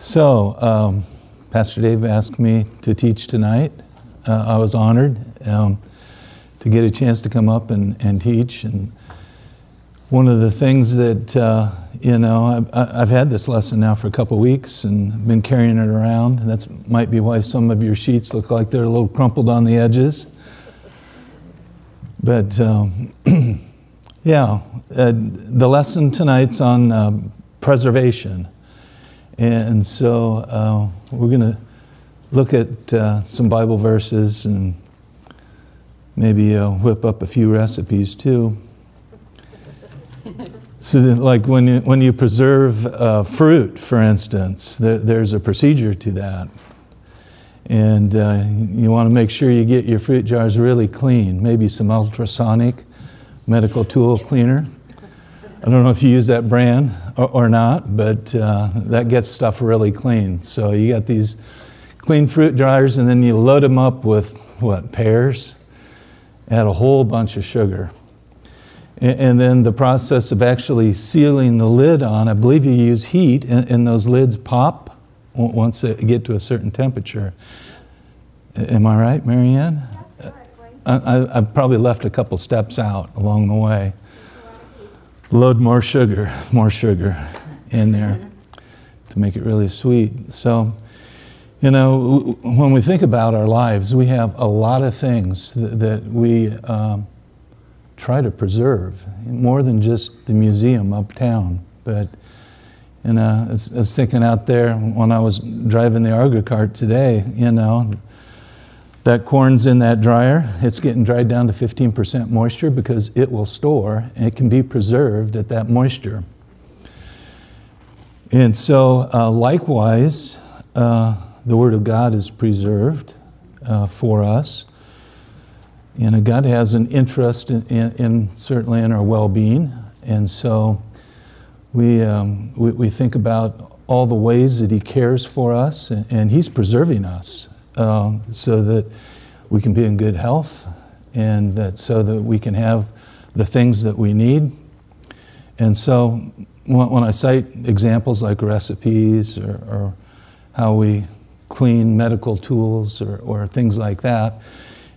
So, um, Pastor Dave asked me to teach tonight. Uh, I was honored um, to get a chance to come up and, and teach. And one of the things that, uh, you know, I've, I've, had this lesson now for a couple weeks and been carrying it around. That might be why some of your sheets look like they're a little crumpled on the edges. But um, yeah, uh, the lesson tonight's on uh, preservation. And so uh, we're going to look at uh, some Bible verses and maybe uh, whip up a few recipes too. So, like when you, when you preserve uh, fruit, for instance, there, there's a procedure to that. And uh, you want to make sure you get your fruit jars really clean, maybe some ultrasonic medical tool cleaner. I don't know if you use that brand or, or not, but uh, that gets stuff really clean. So you got these clean fruit dryers, and then you load them up with what, pears? Add a whole bunch of sugar. And, and then the process of actually sealing the lid on, I believe you use heat, and, and those lids pop once they get to a certain temperature. Am I right, Marianne? I, have probably left a couple steps out along the way load more sugar, more sugar in there to make it really sweet. So, you know, when we think about our lives, we have a lot of things that, we um, try to preserve, more than just the museum uptown. But, you know, I was, I was thinking out there when I was driving the Argo cart today, you know, that corn's in that dryer. It's getting dried down to 15% moisture because it will store and it can be preserved at that moisture. And so, uh, likewise, uh, the Word of God is preserved uh, for us. And God has an interest in, in, in certainly in our well being. And so, we, um, we, we, think about all the ways that He cares for us, and, and He's preserving us um, so that we can be in good health and that so that we can have the things that we need. And so when, when I cite examples like recipes or, or, how we clean medical tools or, or things like that,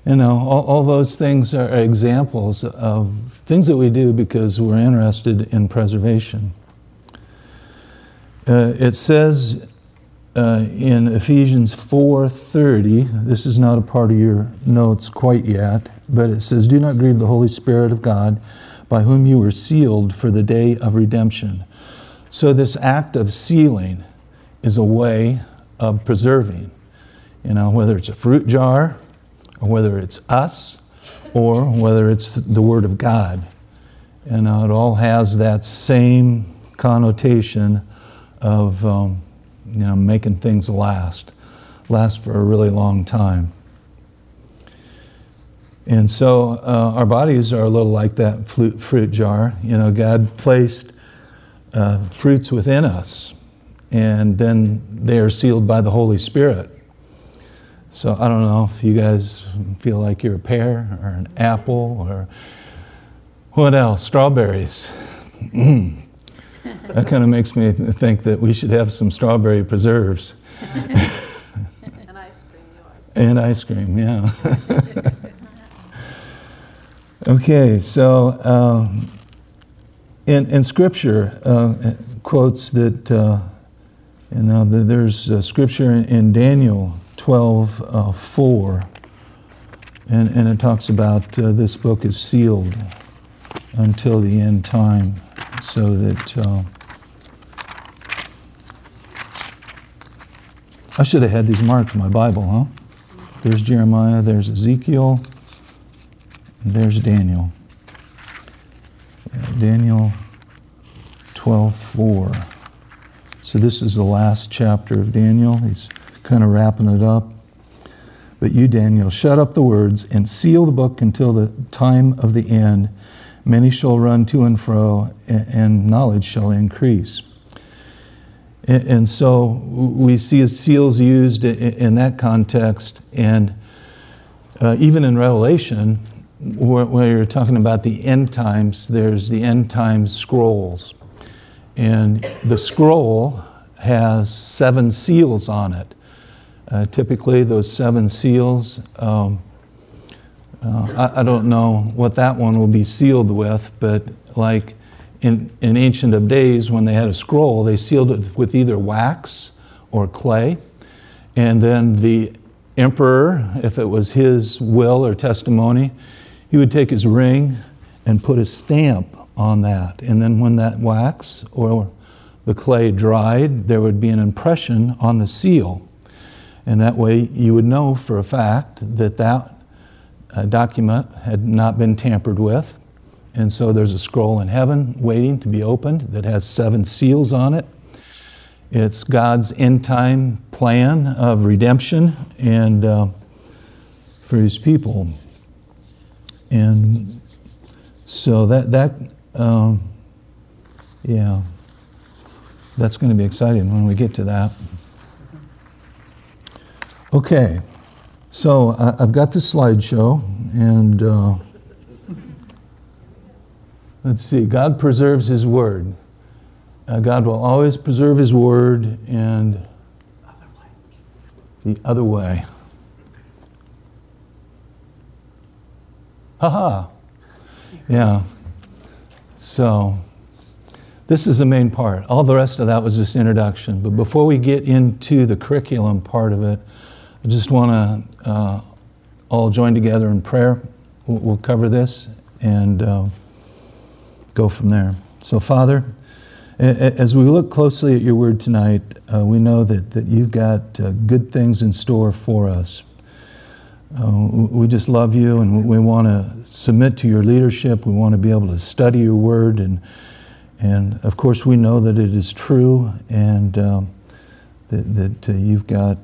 you know, all, all those things are examples of things that we do because we're interested in preservation. Uh, it says uh, in Ephesians 4:30. This is not a part of your notes quite yet, but it says, "Do not grieve the Holy Spirit of God, by whom you were sealed for the day of redemption." So this act of sealing is a way of preserving. You know, whether it's a fruit jar, or whether it's us, or whether it's the Word of God. You know, it all has that same connotation of um, you know, making things last, last for a really long time. And so uh, our bodies are a little like that fruit, fruit jar. You know, God placed uh, fruits within us, and then they are sealed by the Holy Spirit. So I don't know if you guys feel like you're a pear or an apple or what else? Strawberries. that kind of makes me think that we should have some strawberry preserves. and ice cream, yours. And ice cream, yeah. okay, so um, in, in Scripture, uh, quotes that, uh, you know, the, there's Scripture in, in, Daniel 12 uh, 4, and, and it talks about uh, this book is sealed until the end time so that uh, I should have had these marked in my Bible, huh? There's Jeremiah, there's Ezekiel, there's Daniel. Yeah, Daniel 12 4. So this is the last chapter of Daniel. He's kind of wrapping it up. But you, Daniel, shut up the words and seal the book until the time of the end. Many shall run to and fro, and knowledge shall increase. And so we see seals used in that context, and uh, even in Revelation, where, you're talking about the end times, there's the end times scrolls. And the scroll has seven seals on it. Uh, typically, those seven seals, um, uh, I, I, don't know what that one will be sealed with, but like in, in Ancient of Days, when they had a scroll, they sealed it with either wax or clay. And then the emperor, if it was his will or testimony, he would take his ring and put a stamp on that. And then when that wax or the clay dried, there would be an impression on the seal. And that way you would know for a fact that that uh, document had not been tampered with. And so there's a scroll in heaven waiting to be opened that has seven seals on it. It's God's end time plan of redemption and uh, for his people. And so that, that um, yeah, that's going to be exciting when we get to that. Okay, so I, have got the slideshow, and uh, let's see. God preserves His Word. Uh, God will always preserve His Word, and the other way. Haha. Yeah. So. This is the main part. All the rest of that was just introduction. But before we get into the curriculum part of it, I just want to uh, all join together in prayer. We'll, we'll cover this and uh, go from there. So, Father, as we look closely at your word tonight, uh, we know that, that you've got uh, good things in store for us. Uh, we just love you and we want to submit to your leadership. We want to be able to study your word and and of course, we know that it is true and um, that, that uh, you've got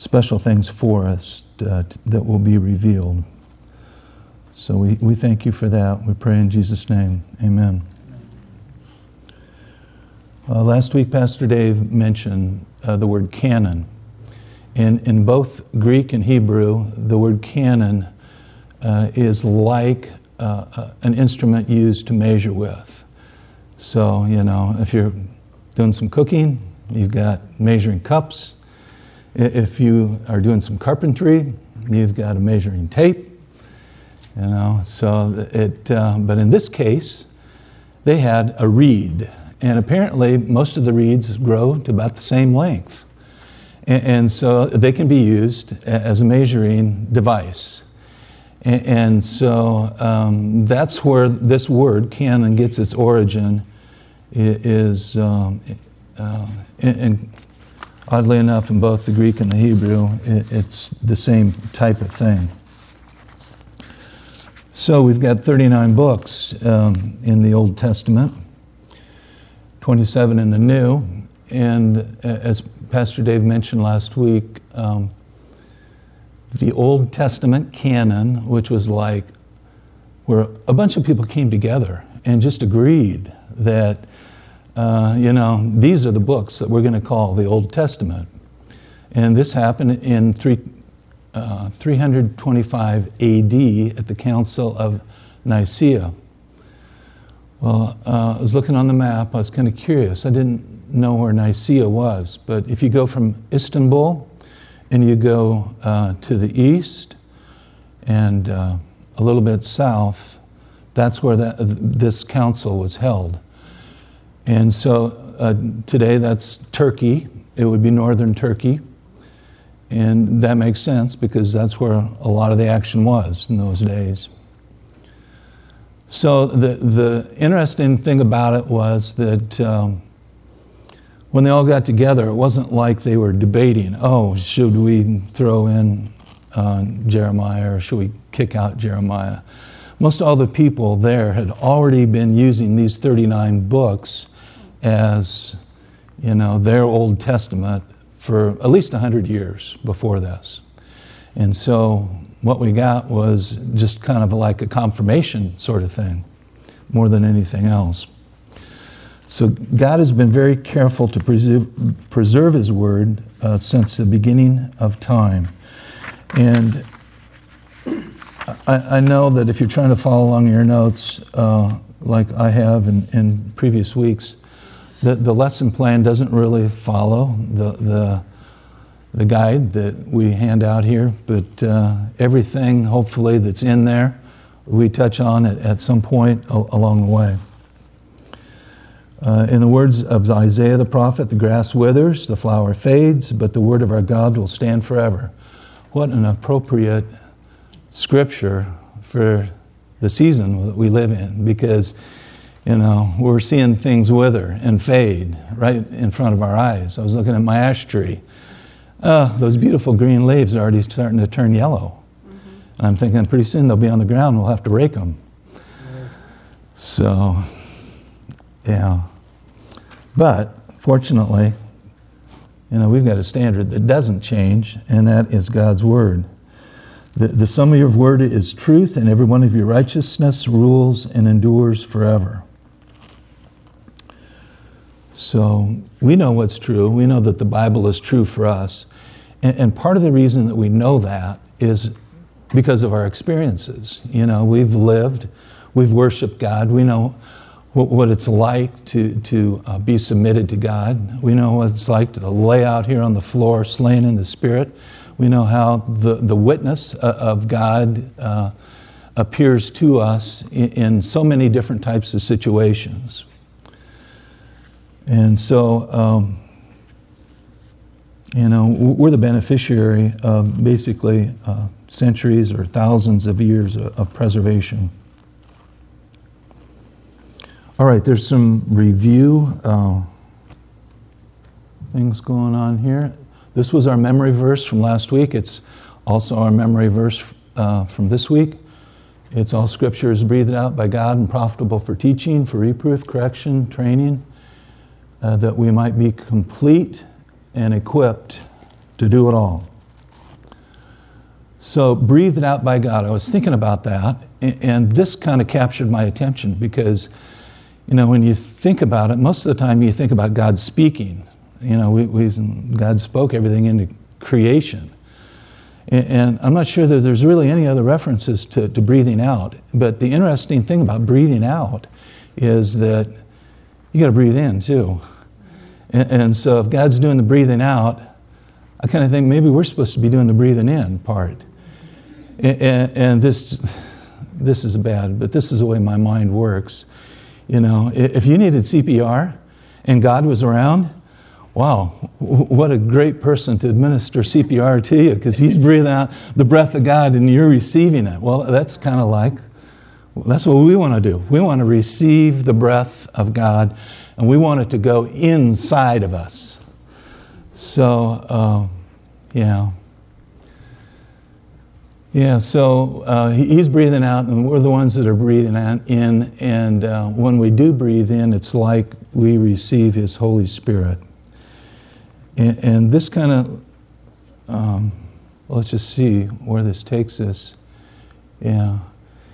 special things for us uh, that will be revealed. So we, we thank you for that. We pray in Jesus' name. Amen. Uh, last week, Pastor Dave mentioned uh, the word canon. In, in both Greek and Hebrew, the word canon uh, is like an instrument used to measure with. So, you know, if you're doing some cooking, you've got measuring cups. If you are doing some carpentry, you've got a measuring tape. You know, so it, uh, but in this case, they had a reed. And apparently, most of the reeds grow to about the same length. And, and so they can be used as a measuring device. And, and so um, that's where this word canon gets its origin is, um, uh, and oddly enough, in both the Greek and the Hebrew, it, it's the same type of thing. So we've got 39 books um, in the Old Testament, 27 in the New, and as Pastor Dave mentioned last week, um, the Old Testament canon, which was like where a bunch of people came together and just agreed that uh, you know, these are the books that we're going to call the Old Testament. And this happened in three, uh, 325 AD at the Council of Nicaea. Well, uh, I was looking on the map, I was kind of curious. I didn't know where Nicaea was, but if you go from Istanbul and you go uh, to the east and uh, a little bit south, that's where that, this council was held. And so uh, today that's Turkey. It would be northern Turkey. And that makes sense because that's where a lot of the action was in those days. So the, the interesting thing about it was that um, when they all got together, it wasn't like they were debating, oh, should we throw in uh, Jeremiah or should we kick out Jeremiah? Most all the people there had already been using these 39 books as you know their Old Testament for at least 100 years before this. And so what we got was just kind of like a confirmation sort of thing, more than anything else. So God has been very careful to preserve, preserve His Word uh, since the beginning of time. And I, I, know that if you're trying to follow along your notes, uh, like I have in, in previous weeks, the, the lesson plan doesn't really follow the, the, the guide that we hand out here, but uh, everything, hopefully, that's in there, we touch on it at some point along the way. Uh, in the words of Isaiah the prophet, the grass withers, the flower fades, but the word of our God will stand forever. What an appropriate scripture for the season that we live in because, you know, we're seeing things wither and fade right in front of our eyes. I was looking at my ash tree. Uh, those beautiful green leaves are already starting to turn yellow. And I'm thinking pretty soon they'll be on the ground, we'll have to rake them. So, yeah. But fortunately, you know, we've got a standard that doesn't change, and that is God's Word. The, the sum of your word is truth, and every one of your righteousness rules and endures forever. So we know what's true. We know that the Bible is true for us. And, and part of the reason that we know that is because of our experiences. You know, we've lived, we've worshiped God, we know what, what it's like to, to uh, be submitted to God, we know what it's like to lay out here on the floor slain in the Spirit. We know how the, the witness uh, of God uh, appears to us in, in, so many different types of situations. And so, um, you know, we're the beneficiary of basically uh, centuries or thousands of years of, of preservation. All right, there's some review uh, things going on here. This was our memory verse from last week. It's also our memory verse uh, from this week. It's all scripture is breathed out by God and profitable for teaching, for reproof, correction, training, uh, that we might be complete and equipped to do it all. So, breathed out by God. I was thinking about that, and this kind of captured my attention because, you know, when you think about it, most of the time you think about God speaking. You know, we, we, God spoke everything into creation. And, and I'm not sure that there's really any other references to, to breathing out. But the interesting thing about breathing out is that you got to breathe in too. And, and, so if God's doing the breathing out, I kind of think maybe we're supposed to be doing the breathing in part. And, and, and this, this is bad, but this is the way my mind works. You know, if you needed CPR and God was around, wow, what a great person to administer CPR to you because he's breathing out the breath of God and you're receiving it. Well, that's kind of like, that's what we want to do. We want to receive the breath of God and we want it to go inside of us. So, uh, yeah. Yeah, so uh, he's breathing out, and we're the ones that are breathing in. And uh, when we do breathe in, it's like we receive His Holy Spirit. And, and this kind of, um, let's just see where this takes us. Yeah.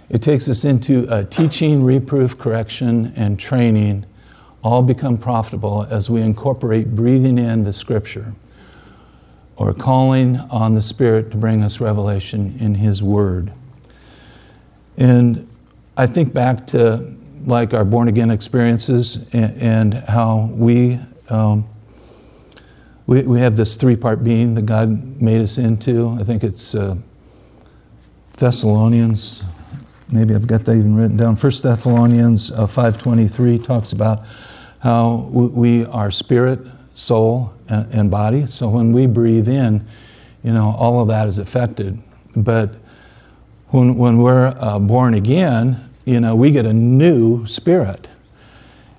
It takes us into teaching, reproof, correction, and training all become profitable as we incorporate breathing in the Scripture or calling on the Spirit to bring us revelation in His Word. And I think back to like our born again experiences and, and how we, um, we, we have this three part being that God made us into. I think it's uh, Thessalonians. Maybe I've got that even written down. First Thessalonians uh, 5.23 talks about how we are spirit, soul, and, body. So when we breathe in, you know, all of that is affected. But when, when we're uh, born again, you know, we get a new spirit.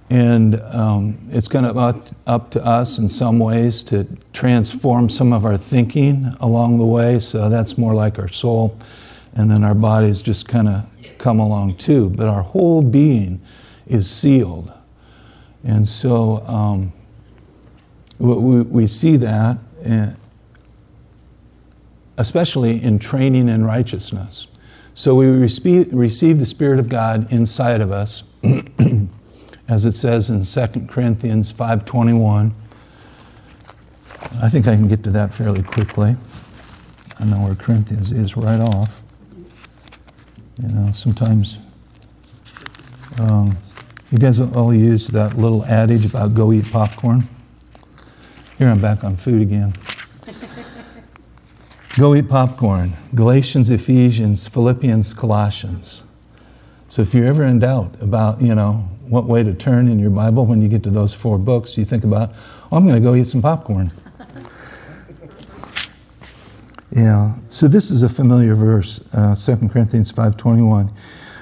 And um, it's kind of up, up to us in some ways to transform some of our thinking along the way. So that's more like our soul. And then our bodies just kind of come along too. But our whole being is sealed. And so um, we, we see that, in, especially in training in righteousness. So we receive, receive the Spirit of God inside of us, as it says in 2 Corinthians 5.21. I think I can get to that fairly quickly. I know where Corinthians is right off. You know, sometimes um, You guys all use that little adage about go eat popcorn? Here I'm back on food again. go eat popcorn. Galatians, Ephesians, Philippians, Colossians. So if you're ever in doubt about, you know, what way to turn in your Bible when you get to those four books, you think about, oh, I'm going to go eat some popcorn. Yeah. So this is a familiar verse, uh, 2 Corinthians 5.21.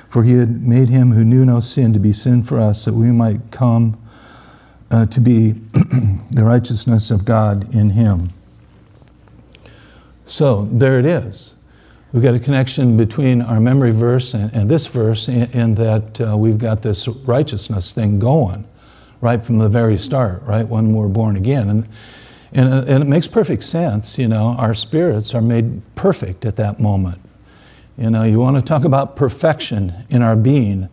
For he had made him who knew no sin to be sin for us, that we might come uh, to be the righteousness of God in him. So there it is. We've got a connection between our memory verse and, and this verse, in, in that uh, we've got this righteousness thing going right from the very start, right? When we're born again. And, and, and it makes perfect sense, you know, our spirits are made perfect at that moment. You know, you want to talk about perfection in our being,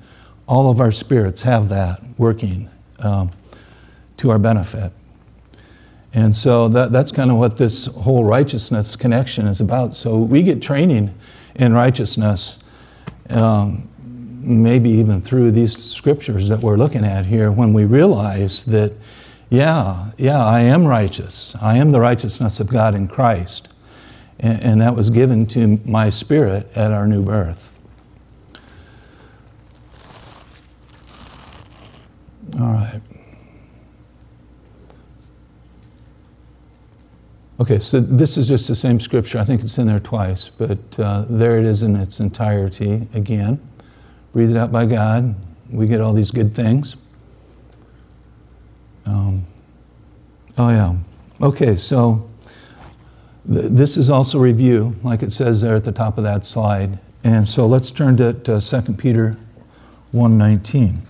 all of our spirits have that working um, to our benefit. And so that, that's kind of what this whole righteousness connection is about. So we get training in righteousness, um, maybe even through these scriptures that we're looking at here, when we realize that, yeah, yeah, I am righteous. I am the righteousness of God in Christ and, and that was given to my spirit at our new birth. All right. Okay, so this is just the same scripture. I think it's in there twice, but uh, there it is in its entirety again. Breathed out by God, we get all these good things. Um, oh, yeah. Okay, so this is also review, like it says there at the top of that slide. And so let's turn to, to 2 Peter 1.19.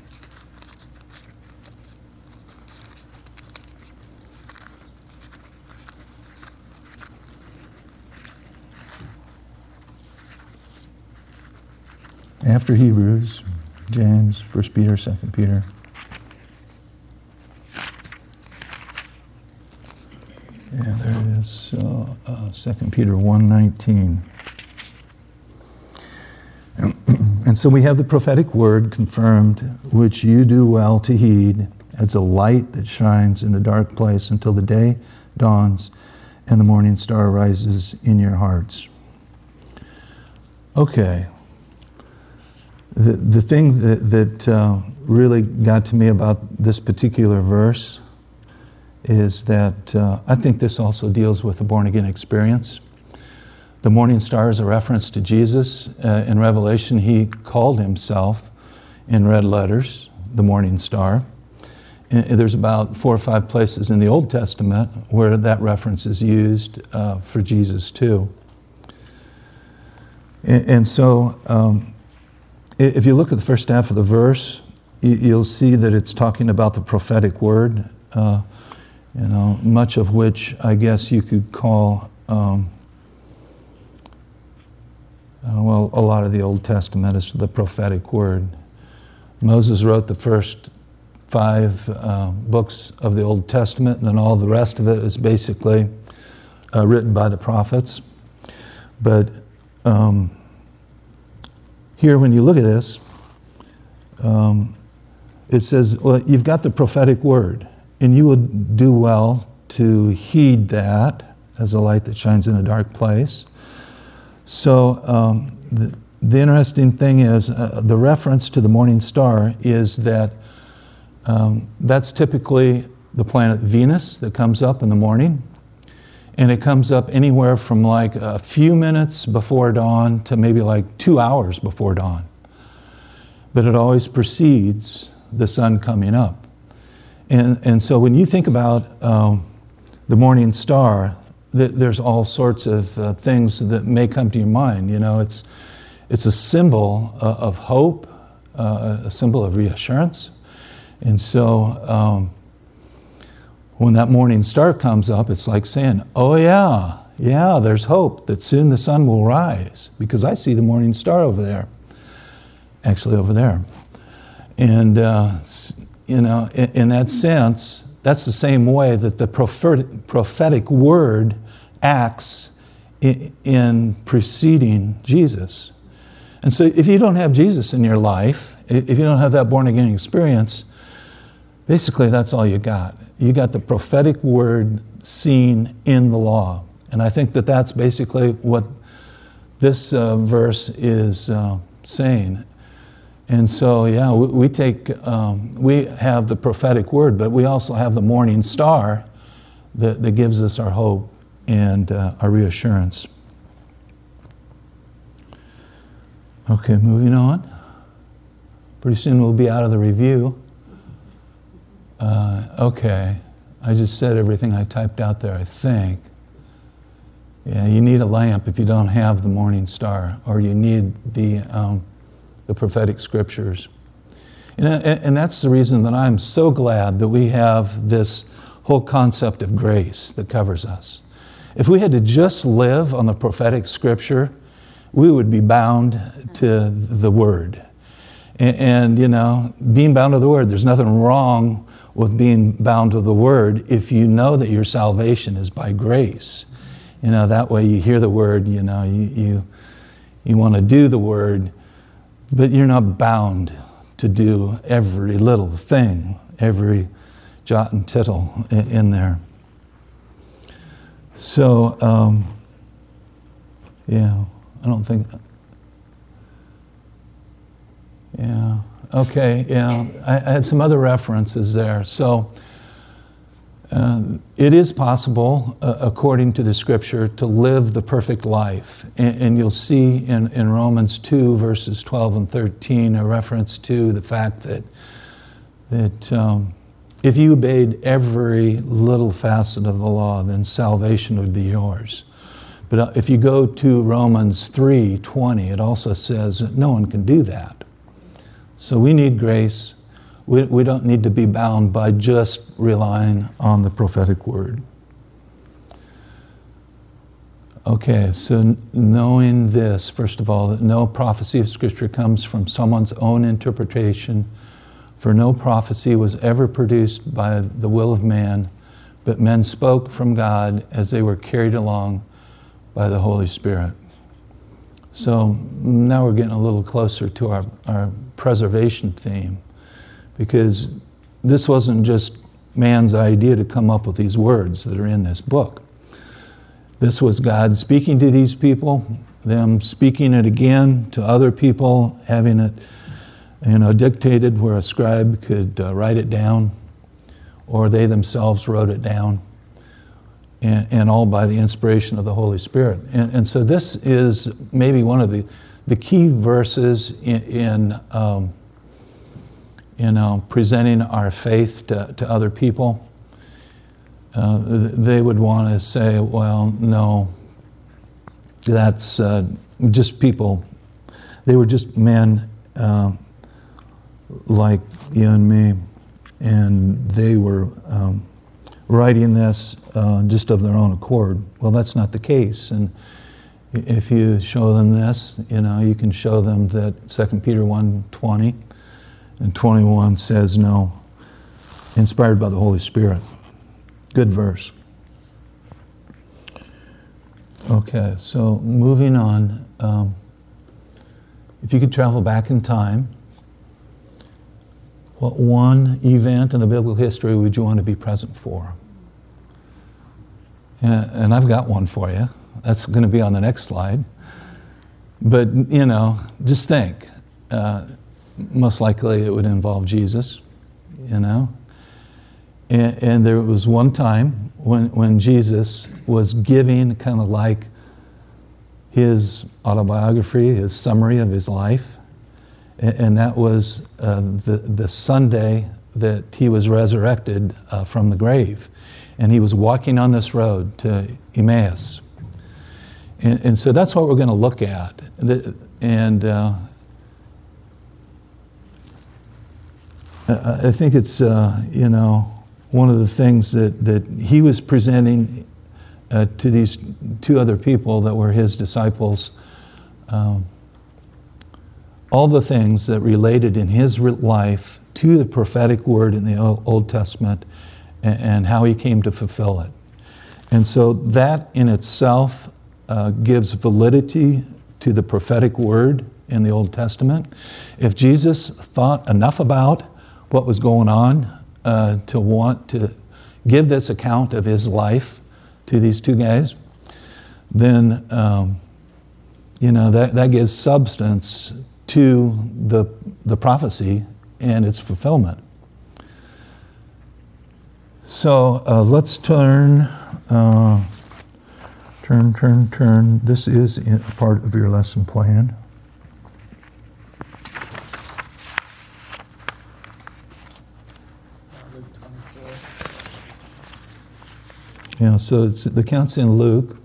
After Hebrews, James, 1 Peter, 2 Peter. Yeah, there it is. So, uh, 2 Peter 1.19. And so we have the prophetic word confirmed, which you do well to heed as a light that shines in a dark place until the day dawns and the morning star rises in your hearts. Okay. The, the thing that, that uh, really got to me about this particular verse is that uh, I think this also deals with the born again experience. The morning star is a reference to Jesus. Uh, in Revelation, he called himself in red letters the morning star. And there's about four or five places in the Old Testament where that reference is used uh, for Jesus too. And, and so, um, if you look at the first half of the verse, you'll see that it's talking about the prophetic word. Uh, you know, much of which I guess you could call, um, uh, well, a lot of the Old Testament is the prophetic word. Moses wrote the first five uh, books of the Old Testament, and then all the rest of it is basically uh, written by the prophets. But um, here, when you look at this, um, it says, well, you've got the prophetic word. And you would do well to heed that as a light that shines in a dark place. So, um, the, the, interesting thing is uh, the reference to the morning star is that um, that's typically the planet Venus that comes up in the morning. And it comes up anywhere from like a few minutes before dawn to maybe like two hours before dawn. But it always precedes the sun coming up. And, and so when you think about um, the morning star, th- there's all sorts of uh, things that may come to your mind. You know, it's, it's a symbol uh, of hope, uh, a symbol of reassurance. And so um, when that morning star comes up, it's like saying, oh, yeah, yeah, there's hope that soon the sun will rise because I see the morning star over there. Actually, over there. And uh, you know, in, in that sense, that's the same way that the prophetic, prophetic word acts in, in preceding Jesus. And so if you don't have Jesus in your life If you don't have that born again experience, basically that's all you got. You got the prophetic word seen in the law. And I think that that's basically what this uh, verse is uh, saying. And so, yeah, we, we take, um, we have the prophetic word, but we also have the morning star that, that gives us our hope and uh, our reassurance. Okay, moving on. Pretty soon we'll be out of the review. Uh, okay, I just said everything I typed out there, I think. Yeah, you need a lamp if you don't have the morning star, or you need the, um, the prophetic scriptures. Uh, and, and that's the reason that I'm so glad that we have this whole concept of grace that covers us. If we had to just live on the prophetic scripture, we would be bound to the Word. And, and, you know, being bound to the Word, there's nothing wrong with being bound to the Word if you know that your salvation is by grace. You know, that way you hear the Word, you know, you, you, you want to do the Word, but you're not bound to do every little thing, every jot and tittle in, there. So, um, yeah. I don't think. Yeah. Okay. Yeah. I, I had some other references there. So uh, it is possible, uh, according to the scripture, to live the perfect life. And, and, you'll see in, in Romans 2, verses 12 and 13, a reference to the fact that, that um, if you obeyed every little facet of the law, then salvation would be yours. But uh, if you go to Romans 3:20, it also says that no one can do that. So we need grace. We, we don't need to be bound by just relying on the prophetic word. Okay, so knowing this, first of all, that no prophecy of Scripture comes from someone's own interpretation, for no prophecy was ever produced by the will of man, but men spoke from God as they were carried along by the Holy Spirit. So now we're getting a little closer to our, our preservation theme because this wasn't just man's idea to come up with these words that are in this book. This was God speaking to these people, them speaking it again to other people, having it you know, dictated where a scribe could uh, write it down, or they themselves wrote it down and, and all by the inspiration of the Holy Spirit. And, and, so this is maybe one of the, the key verses in, in um, you know, presenting our faith to, to other people. Uh, they would want to say, well, no, that's uh, just people. They were just men uh, like you and me, and they were um, writing this uh, just of their own accord. Well, that's not the case. And if you show them this, you know, you can show them that 2 Peter 1 20 and 21 says, no, inspired by the Holy Spirit. Good verse. Okay, so moving on. Um, if you could travel back in time, what one event in the biblical history would you want to be present for? And I've got one for you. That's going to be on the next slide. But, you know, just think. Uh, most likely it would involve Jesus, you know. And, and there was one time when, when Jesus was giving kind of like his autobiography, his summary of his life. And, and that was uh, the, the Sunday that he was resurrected uh, from the grave and he was walking on this road to Emmaus. And, and so that's what we're going to look at. And uh, I think it's, uh, you know, one of the things that, that he was presenting uh, to these two other people that were his disciples. Um, all the things that related in his life to the prophetic word in the Old Testament and, and how he came to fulfill it. And so that in itself uh, gives validity to the prophetic word in the Old Testament. If Jesus thought enough about what was going on uh, to want to give this account of his life to these two guys, then um, you know that, that gives substance to the, the prophecy and its fulfillment. So uh, let's turn, uh, turn, turn, turn. This is part of your lesson plan. Yeah, so it's, the count's in Luke.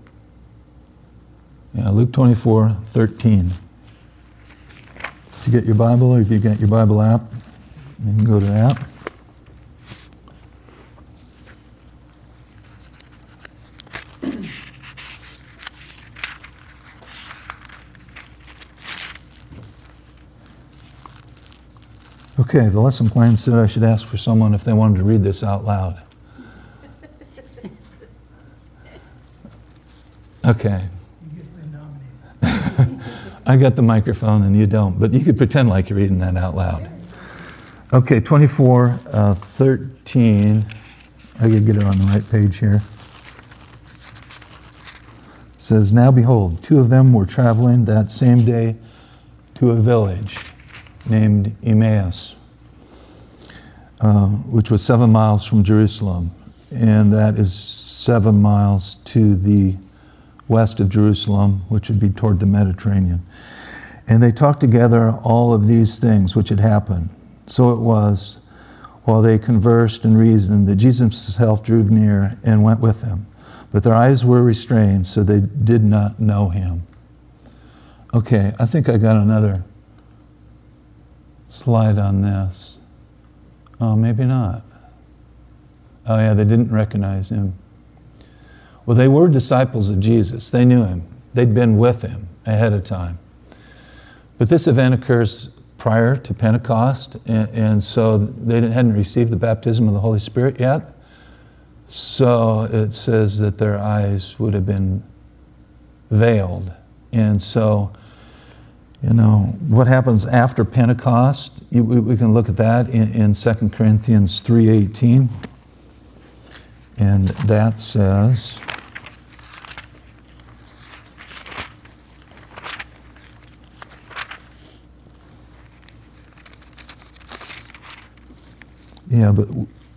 Yeah, Luke 24, 13. If you get your Bible or if you get your Bible app, you can go to that. Okay, the lesson plan said I should ask for someone if they wanted to read this out loud. Okay. I got the microphone and you don't, but you could pretend like you're reading that out loud. Okay, 24, uh, 13. I could get it on the right page here. It says, Now behold, two of them were traveling that same day to a village named Emmaus, uh, which was seven miles from Jerusalem. And that is seven miles to the west of Jerusalem, which would be toward the Mediterranean. And they talked together all of these things which had happened. So it was, while they conversed and reasoned, that Jesus himself drew near and went with them. But their eyes were restrained, so they did not know him. Okay, I think I got another slide on this. Oh, maybe not. Oh, yeah, they didn't recognize him. Well, they were disciples of Jesus. They knew him, they'd been with him ahead of time. But this event occurs prior to Pentecost, and, and so they hadn't received the baptism of the Holy Spirit yet. So it says that their eyes would have been veiled. And so, you know, what happens after Pentecost, we, we can look at that in, in 2 Corinthians 3.18. And that says, Yeah, but,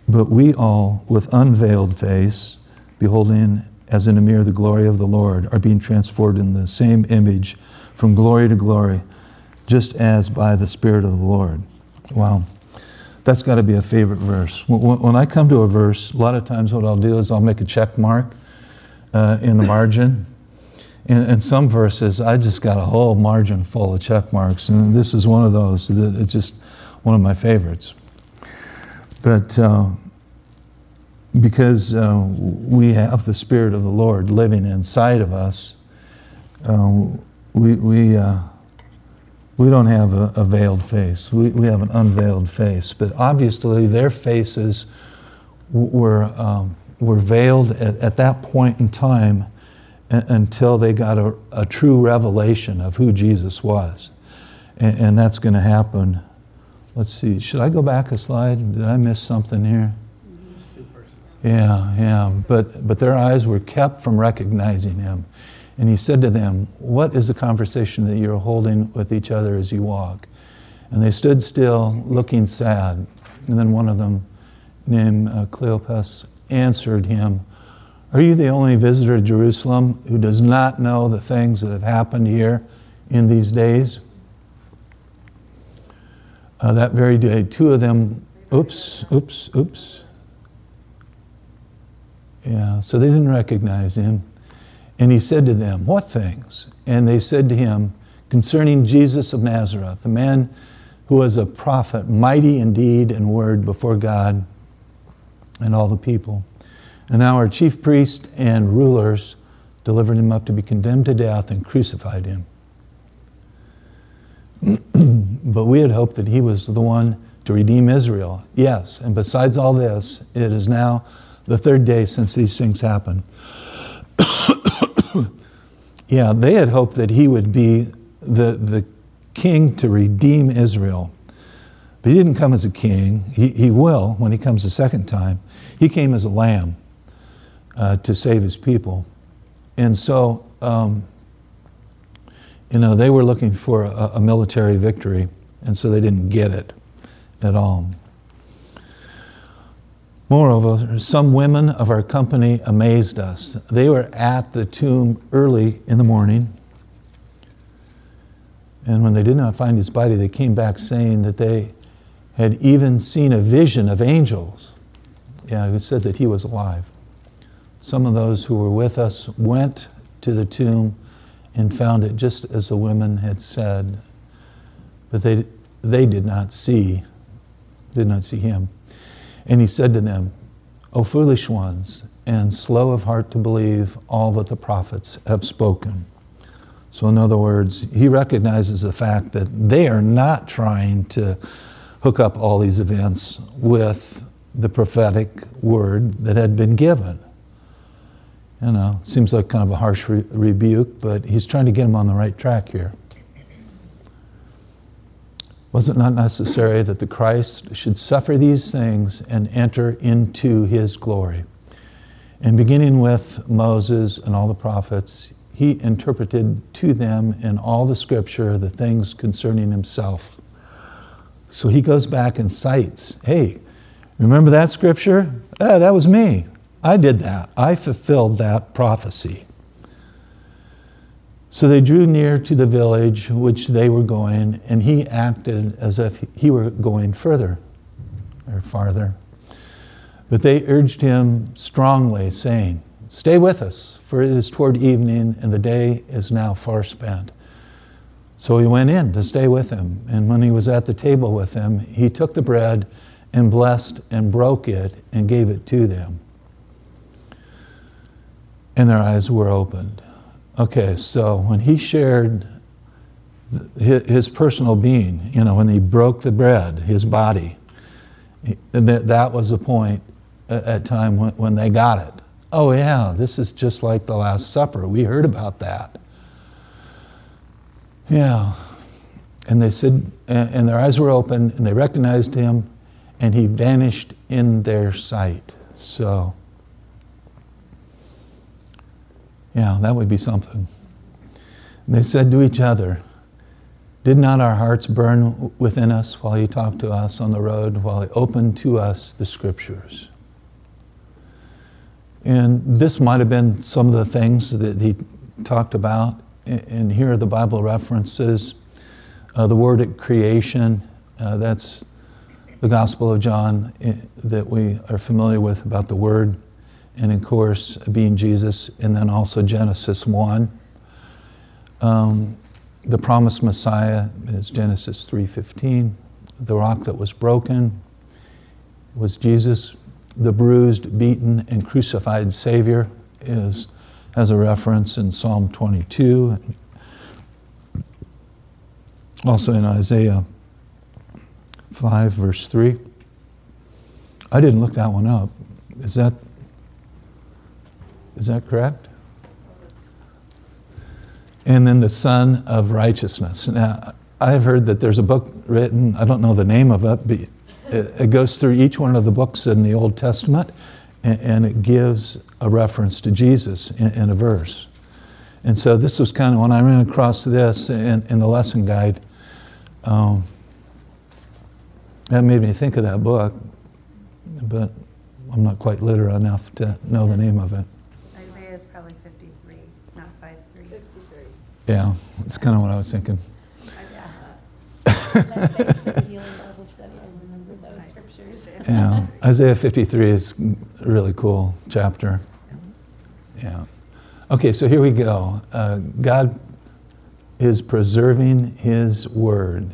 but we all, with unveiled face, beholding as in a mirror the glory of the Lord, are being transformed in the same image from glory to glory, just as by the Spirit of the Lord. Wow. That's got to be a favorite verse. When, I come to a verse, a lot of times what I'll do is I'll make a check mark uh, in the margin. And, in, some verses, I just got a whole margin full of check marks, and this is one of those that it's just one of my favorites. But uh, because uh, we have the Spirit of the Lord living inside of us, uh, we, we, uh, we don't have a, a, veiled face. We, we have an unveiled face. But obviously, their faces were, um, were veiled at, at, that point in time until they got a, a, true revelation of who Jesus was. And, and that's going to happen Let's see, should I go back a slide? Did I miss something here? Yeah, yeah, but, but their eyes were kept from recognizing him. And he said to them, What is the conversation that you're holding with each other as you walk? And they stood still, looking sad. And then one of them, named uh, Cleopas, answered him, Are you the only visitor to Jerusalem who does not know the things that have happened here in these days? Uh, that very day, two of them, oops, oops, oops. Yeah, so they didn't recognize him. And he said to them, What things? And they said to him, Concerning Jesus of Nazareth, the man who was a prophet, mighty in deed and word before God and all the people. And now our chief priests and rulers delivered him up to be condemned to death and crucified him. but we had hoped that he was the one to redeem Israel. Yes, and besides all this, it is now the third day since these things happened. yeah, they had hoped that he would be the, the king to redeem Israel. But he didn't come as a king. He, he will when he comes the second time. He came as a lamb uh, to save his people. And so, um, you know, they were looking for a, a military victory, and so they didn't get it at all. Moreover, some women of our company amazed us. They were at the tomb early in the morning, and when they did not find his body, they came back saying that they had even seen a vision of angels. Yeah, who said that he was alive. Some of those who were with us went to the tomb and found it just as the women had said, but they, they did not see, did not see him. And he said to them, O foolish ones, and slow of heart to believe all that the prophets have spoken. So, in other words, he recognizes the fact that they are not trying to hook up all these events with the prophetic word that had been given. You know, seems like kind of a harsh re- rebuke, but he's trying to get him on the right track here. Was it not necessary that the Christ should suffer these things and enter into his glory? And beginning with Moses and all the prophets, he interpreted to them in all the scripture the things concerning himself. So he goes back and cites, hey, remember that scripture? Ah, that was me. I did that. I fulfilled that prophecy. So they drew near to the village which they were going, and he acted as if he were going further or farther. But they urged him strongly, saying, Stay with us, for it is toward evening, and the day is now far spent. So he went in to stay with him. And when he was at the table with them, he took the bread and blessed and broke it and gave it to them. And their eyes were opened. Okay, so when he shared his personal being, you know, when he broke the bread, his body, that was the point at time when, when they got it. Oh, yeah, this is just like the Last Supper. We heard about that. Yeah. And they said, and their eyes were open, and they recognized him, and he vanished in their sight. So, yeah, that would be something. And they said to each other, Did not our hearts burn within us while he talked to us on the road, while he opened to us the scriptures? And this might have been some of the things that he talked about. And here are the Bible references. Uh, the word at creation, uh, that's the Gospel of John eh, that we are familiar with about the Word and of course being Jesus, and then also Genesis 1. Um, the promised Messiah is Genesis 3:15. The rock that was broken was Jesus. The bruised, beaten, and crucified Savior is as a reference in Psalm 22. Also in Isaiah 5, verse 3. I didn't look that one up. Is that is that correct? And then the Sun of Righteousness. Now, I've heard that there's a book written, I don't know the name of it, but it goes through each one of the books in the Old Testament and it gives a reference to Jesus in a verse. And so this was kind of when I ran across this in, in the lesson guide, um, that made me think of that book, but I'm not quite literate enough to know the name of it. Yeah, that's kind of what I was thinking. yeah, Isaiah 53 is a really cool chapter. Yeah. Okay, so here we go. Uh, God is preserving His word,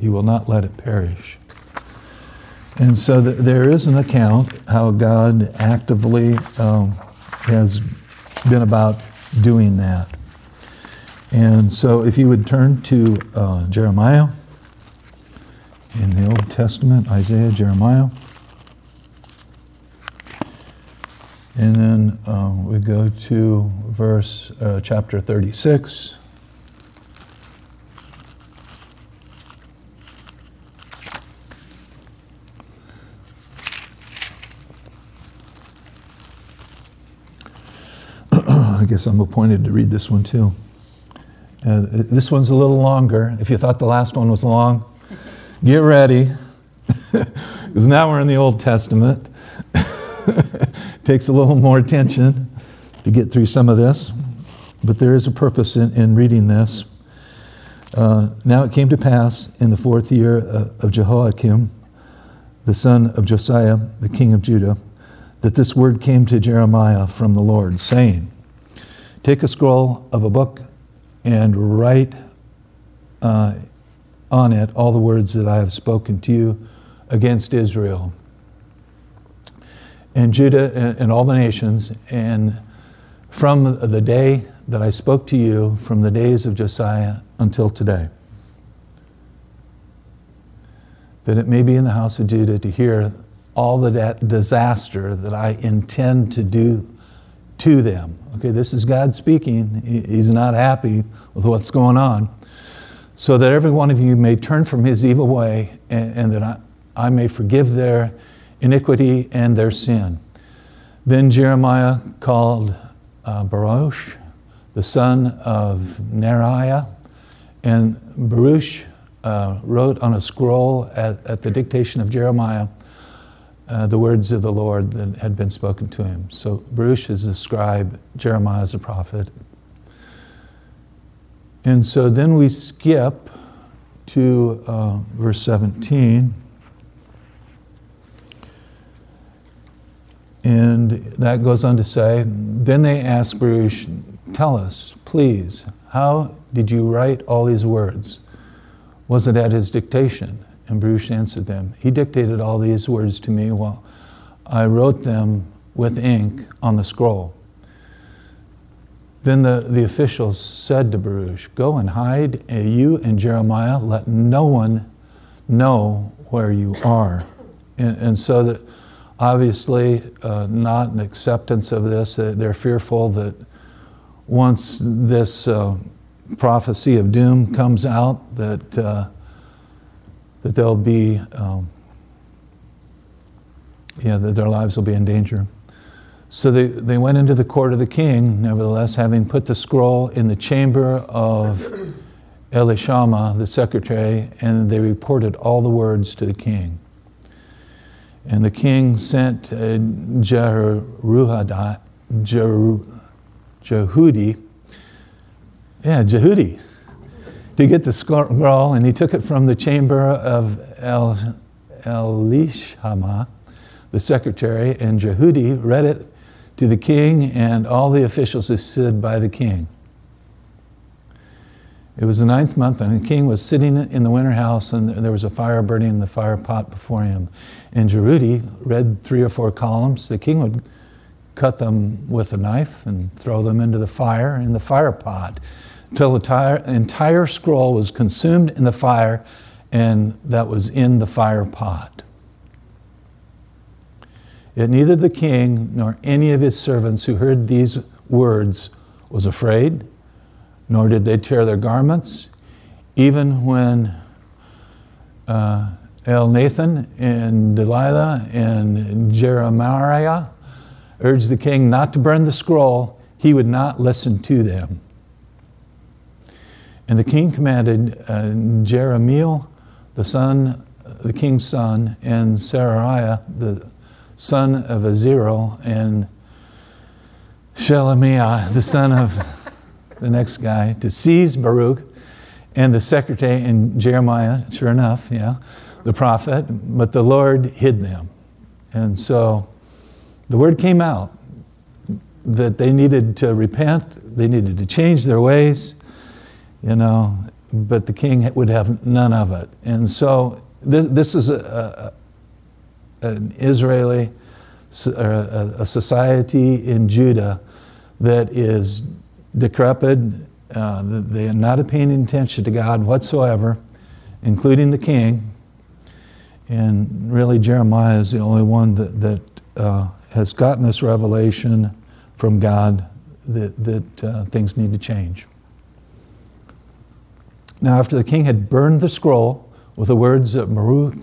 He will not let it perish. And so th- there is an account how God actively um, has been about doing that. And so if you would turn to uh, Jeremiah in the Old Testament, Isaiah, Jeremiah. And then um, we go to verse uh, chapter 36. I guess I'm appointed to read this one too. Uh, this one's a little longer. If you thought the last one was long, get ready. Because now we're in the Old Testament. Takes a little more attention to get through some of this, but there is a purpose in, in reading this. Uh, now it came to pass in the fourth year uh, of Jehoiakim, the son of Josiah, the king of Judah, that this word came to Jeremiah from the Lord, saying, Take a scroll of a book and write uh, on it all the words that I have spoken to you against Israel and Judah and, and all the nations, and from the day that I spoke to you, from the days of Josiah until today. That it may be in the house of Judah to hear all the disaster that I intend to do to them. Okay, this is God speaking. He's not happy with what's going on. So that every one of you may turn from his evil way and, and that I, I may forgive their iniquity and their sin. Then Jeremiah called uh, Baruch, the son of Neriah, and Baruch uh, wrote on a scroll at, at, the dictation of Jeremiah uh, the words of the Lord that had been spoken to him. So Baruch is a scribe, Jeremiah is a prophet. And so then we skip to uh, verse 17. And that goes on to say, then they asked Baruch, Tell us, please, how did you write all these words? Was it at his dictation? And Baruch answered them, He dictated all these words to me while I wrote them with ink on the scroll. Then the, the officials said to Baruch, Go and hide, uh, you and Jeremiah, let no one know where you are. And, and so that obviously uh, not an acceptance of this. They're fearful that once this uh, prophecy of doom comes out, that uh, that they'll be, um, yeah, that their lives will be in danger. So they, they went into the court of the king, nevertheless, having put the scroll in the chamber of Elishama, the secretary, and they reported all the words to the king. And the king sent uh, Jehudi, yeah, Jehudi, to get the scroll, and he took it from the chamber of El, Elishama, the secretary, and Jehudi read it to the king and all the officials who stood by the king. It was the ninth month, and the king was sitting in the winter house, and there was a fire burning in the fire pot before him. And Jehudi read three or four columns. The king would cut them with a knife and throw them into the fire in the fire pot until the entire, entire scroll was consumed in the fire, and that was in the fire pot. Yet neither the king nor any of his servants who heard these words was afraid nor did they tear their garments, even when uh, Elnathan and Delilah and Jeremiah urged the king not to burn the scroll, he would not listen to them. And the king commanded uh, Jerahmeel, the son, the king's son, and Seraiah, the son of Azriel, and Shelemiah, the son of the next guy, to seize Baruch and the secretary and Jeremiah, sure enough, yeah, the prophet, but the Lord hid them. And so the word came out that they needed to repent, they needed to change their ways, you know, but the king would have none of it. And so this, this is a, a, an Israeli, a, a society in Judah that is decrepit. Uh, they are not paying attention to God whatsoever, including the king. And really, Jeremiah is the only one that, that uh, has gotten this revelation from God that, that uh, things need to change. Now, after the king had burned the scroll with the words that Baruch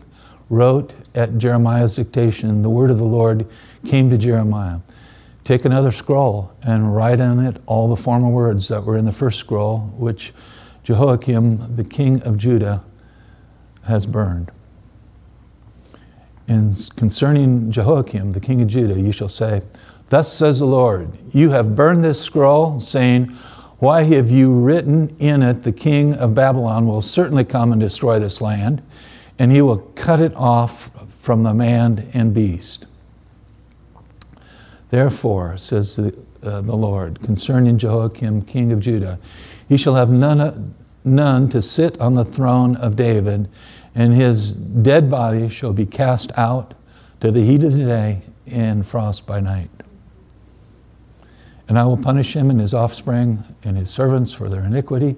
wrote at Jeremiah's dictation, the word of the Lord came to Jeremiah take another scroll and write on it all the former words that were in the first scroll, which Jehoiakim, the king of Judah, has burned. And concerning Jehoiakim, the king of Judah, you shall say, Thus says the Lord, you have burned this scroll, saying, Why have you written in it, the king of Babylon will certainly come and destroy this land, and he will cut it off from the man and beast. Therefore, says the, uh, the Lord, concerning Jehoiakim, king of Judah, he shall have none, none to sit on the throne of David, and his dead body shall be cast out to the heat of the day and frost by night. And I will punish him and his offspring and his servants for their iniquity.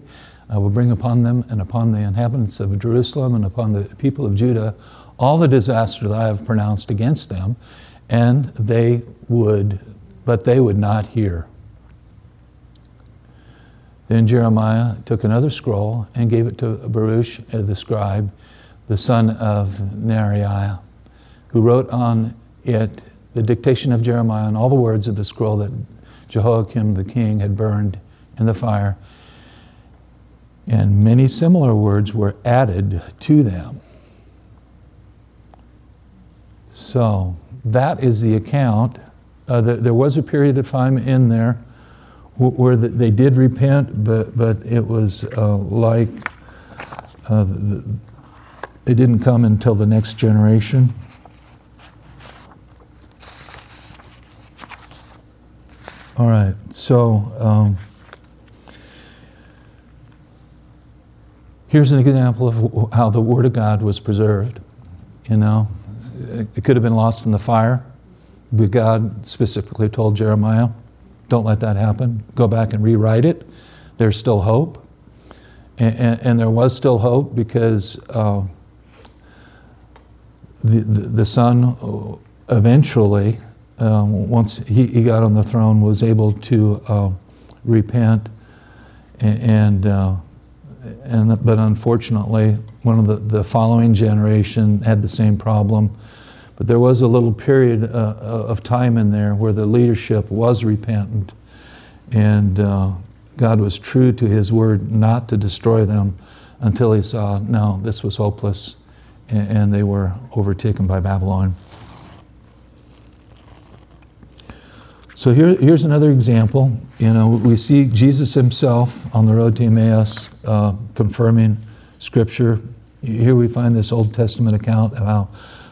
I will bring upon them and upon the inhabitants of Jerusalem and upon the people of Judah all the disaster that I have pronounced against them, and they would, but they would not hear. Then Jeremiah took another scroll and gave it to Baruch the scribe, the son of Neriah, who wrote on it the dictation of Jeremiah and all the words of the scroll that Jehoiakim the king had burned in the fire. And many similar words were added to them. So that is the account. Uh, the, there was a period of time in there where the, they did repent, but, but it was uh, like uh, the, it didn't come until the next generation. All right, so um, here's an example of how the Word of God was preserved. You know, it could have been lost in the fire, but God specifically told Jeremiah, don't let that happen. Go back and rewrite it. There's still hope. And, and, and there was still hope because uh, the, the, the, son eventually um, once he, he, got on the throne, was able to uh, repent, and, uh, and but unfortunately, one of the, the following generation had the same problem. But there was a little period uh, of time in there where the leadership was repentant, and uh, God was true to His word not to destroy them until He saw no, this was hopeless, and, and they were overtaken by Babylon. So here, here's another example. You know, we see Jesus himself on the road to Emmaus uh, confirming Scripture. Here we find this Old Testament account of how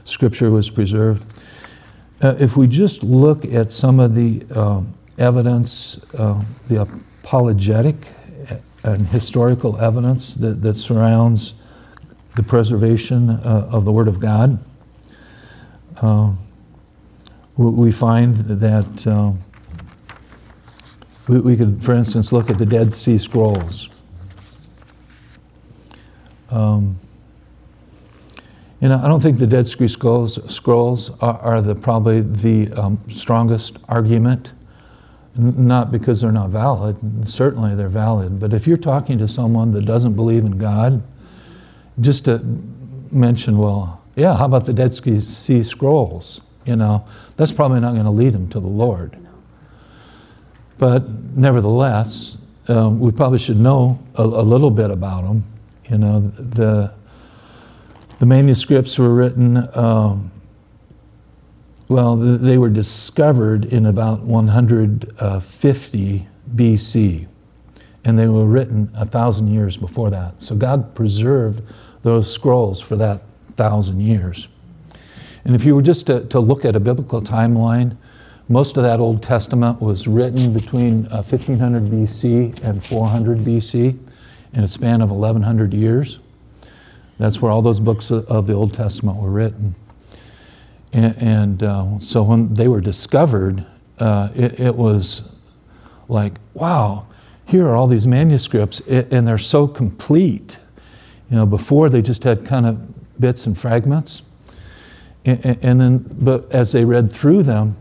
Scripture was preserved. Uh, if we just look at some of the um, evidence, uh, the apologetic and historical evidence that, that surrounds the preservation uh, of the Word of God, uh, we find that uh, we, we, could, for instance, look at the Dead Sea Scrolls. Um, you know, I don't think the Dead Sea Scrolls, scrolls are, are the, probably the um, strongest argument, N- not because they're not valid. Certainly they're valid. But if you're talking to someone that doesn't believe in God, just to mention, well, yeah, how about the Dead Sea Scrolls? You know, that's probably not going to lead him to the Lord. But nevertheless, um, we probably should know a, a, little bit about them. You know, the, the manuscripts were written, um, well, they were discovered in about 150 BC, and they were written a thousand years before that. So God preserved those scrolls for that thousand years. And if you were just to, to look at a biblical timeline, most of that Old Testament was written between uh, 1500 BC and 400 BC in a span of 1100 years. That's where all those books of the Old Testament were written. And, and uh, so when they were discovered, uh, it, it, was like, wow, here are all these manuscripts, and they're so complete. You know, before they just had kind of bits and fragments. And, and then, but as they read through them,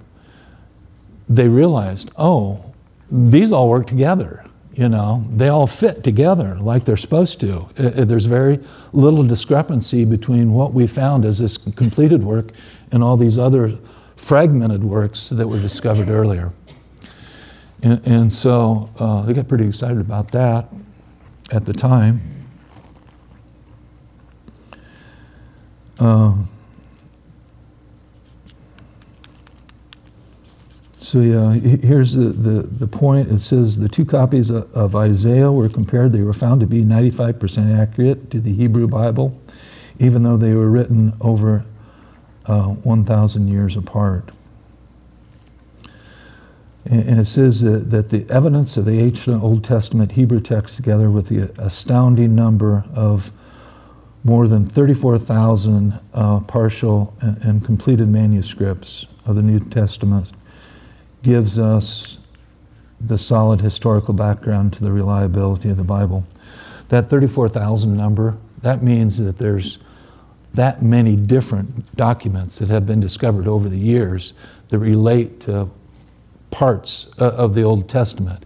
they realized, oh, these all work together. You know, they all fit together like they're supposed to. There's very little discrepancy between what we found as this completed work and all these other fragmented works that were discovered earlier. And, and so uh, they got pretty excited about that at the time. Um, so yeah, here's the, the, the point. It says the two copies of, Isaiah were compared. They were found to be 95% accurate to the Hebrew Bible, even though they were written over uh, 1,000 years apart. And it says that, the evidence of the ancient Old Testament Hebrew text, together with the astounding number of more than 34,000 uh, partial and completed manuscripts of the New Testament, gives us the solid historical background to the reliability of the Bible. That 34,000 number, that means that there's that many different documents that have been discovered over the years that relate to parts uh, of the Old Testament.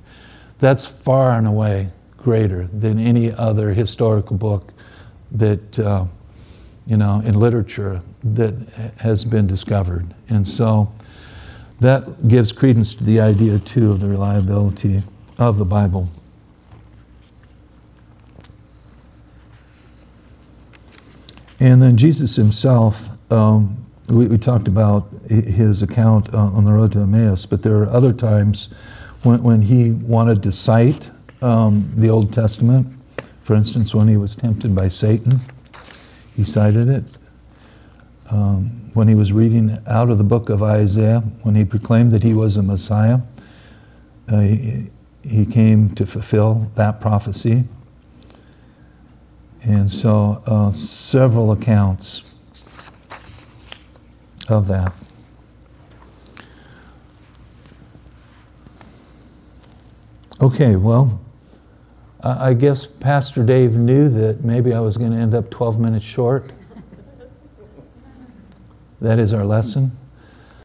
That's far and away greater than any other historical book that, uh, you know, in literature that has been discovered. And so that gives credence to the idea, too, of the reliability of the Bible. And then Jesus himself, um, we, we, talked about his account uh, on the road to Emmaus, but there are other times when, when he wanted to cite um, the Old Testament. For instance, when he was tempted by Satan, he cited it. Um, when he was reading out of the book of Isaiah, when he proclaimed that he was a Messiah, uh, he, he came to fulfill that prophecy. And so, uh, several accounts of that. Okay, well, I guess Pastor Dave knew that maybe I was going to end up 12 minutes short. That is our lesson.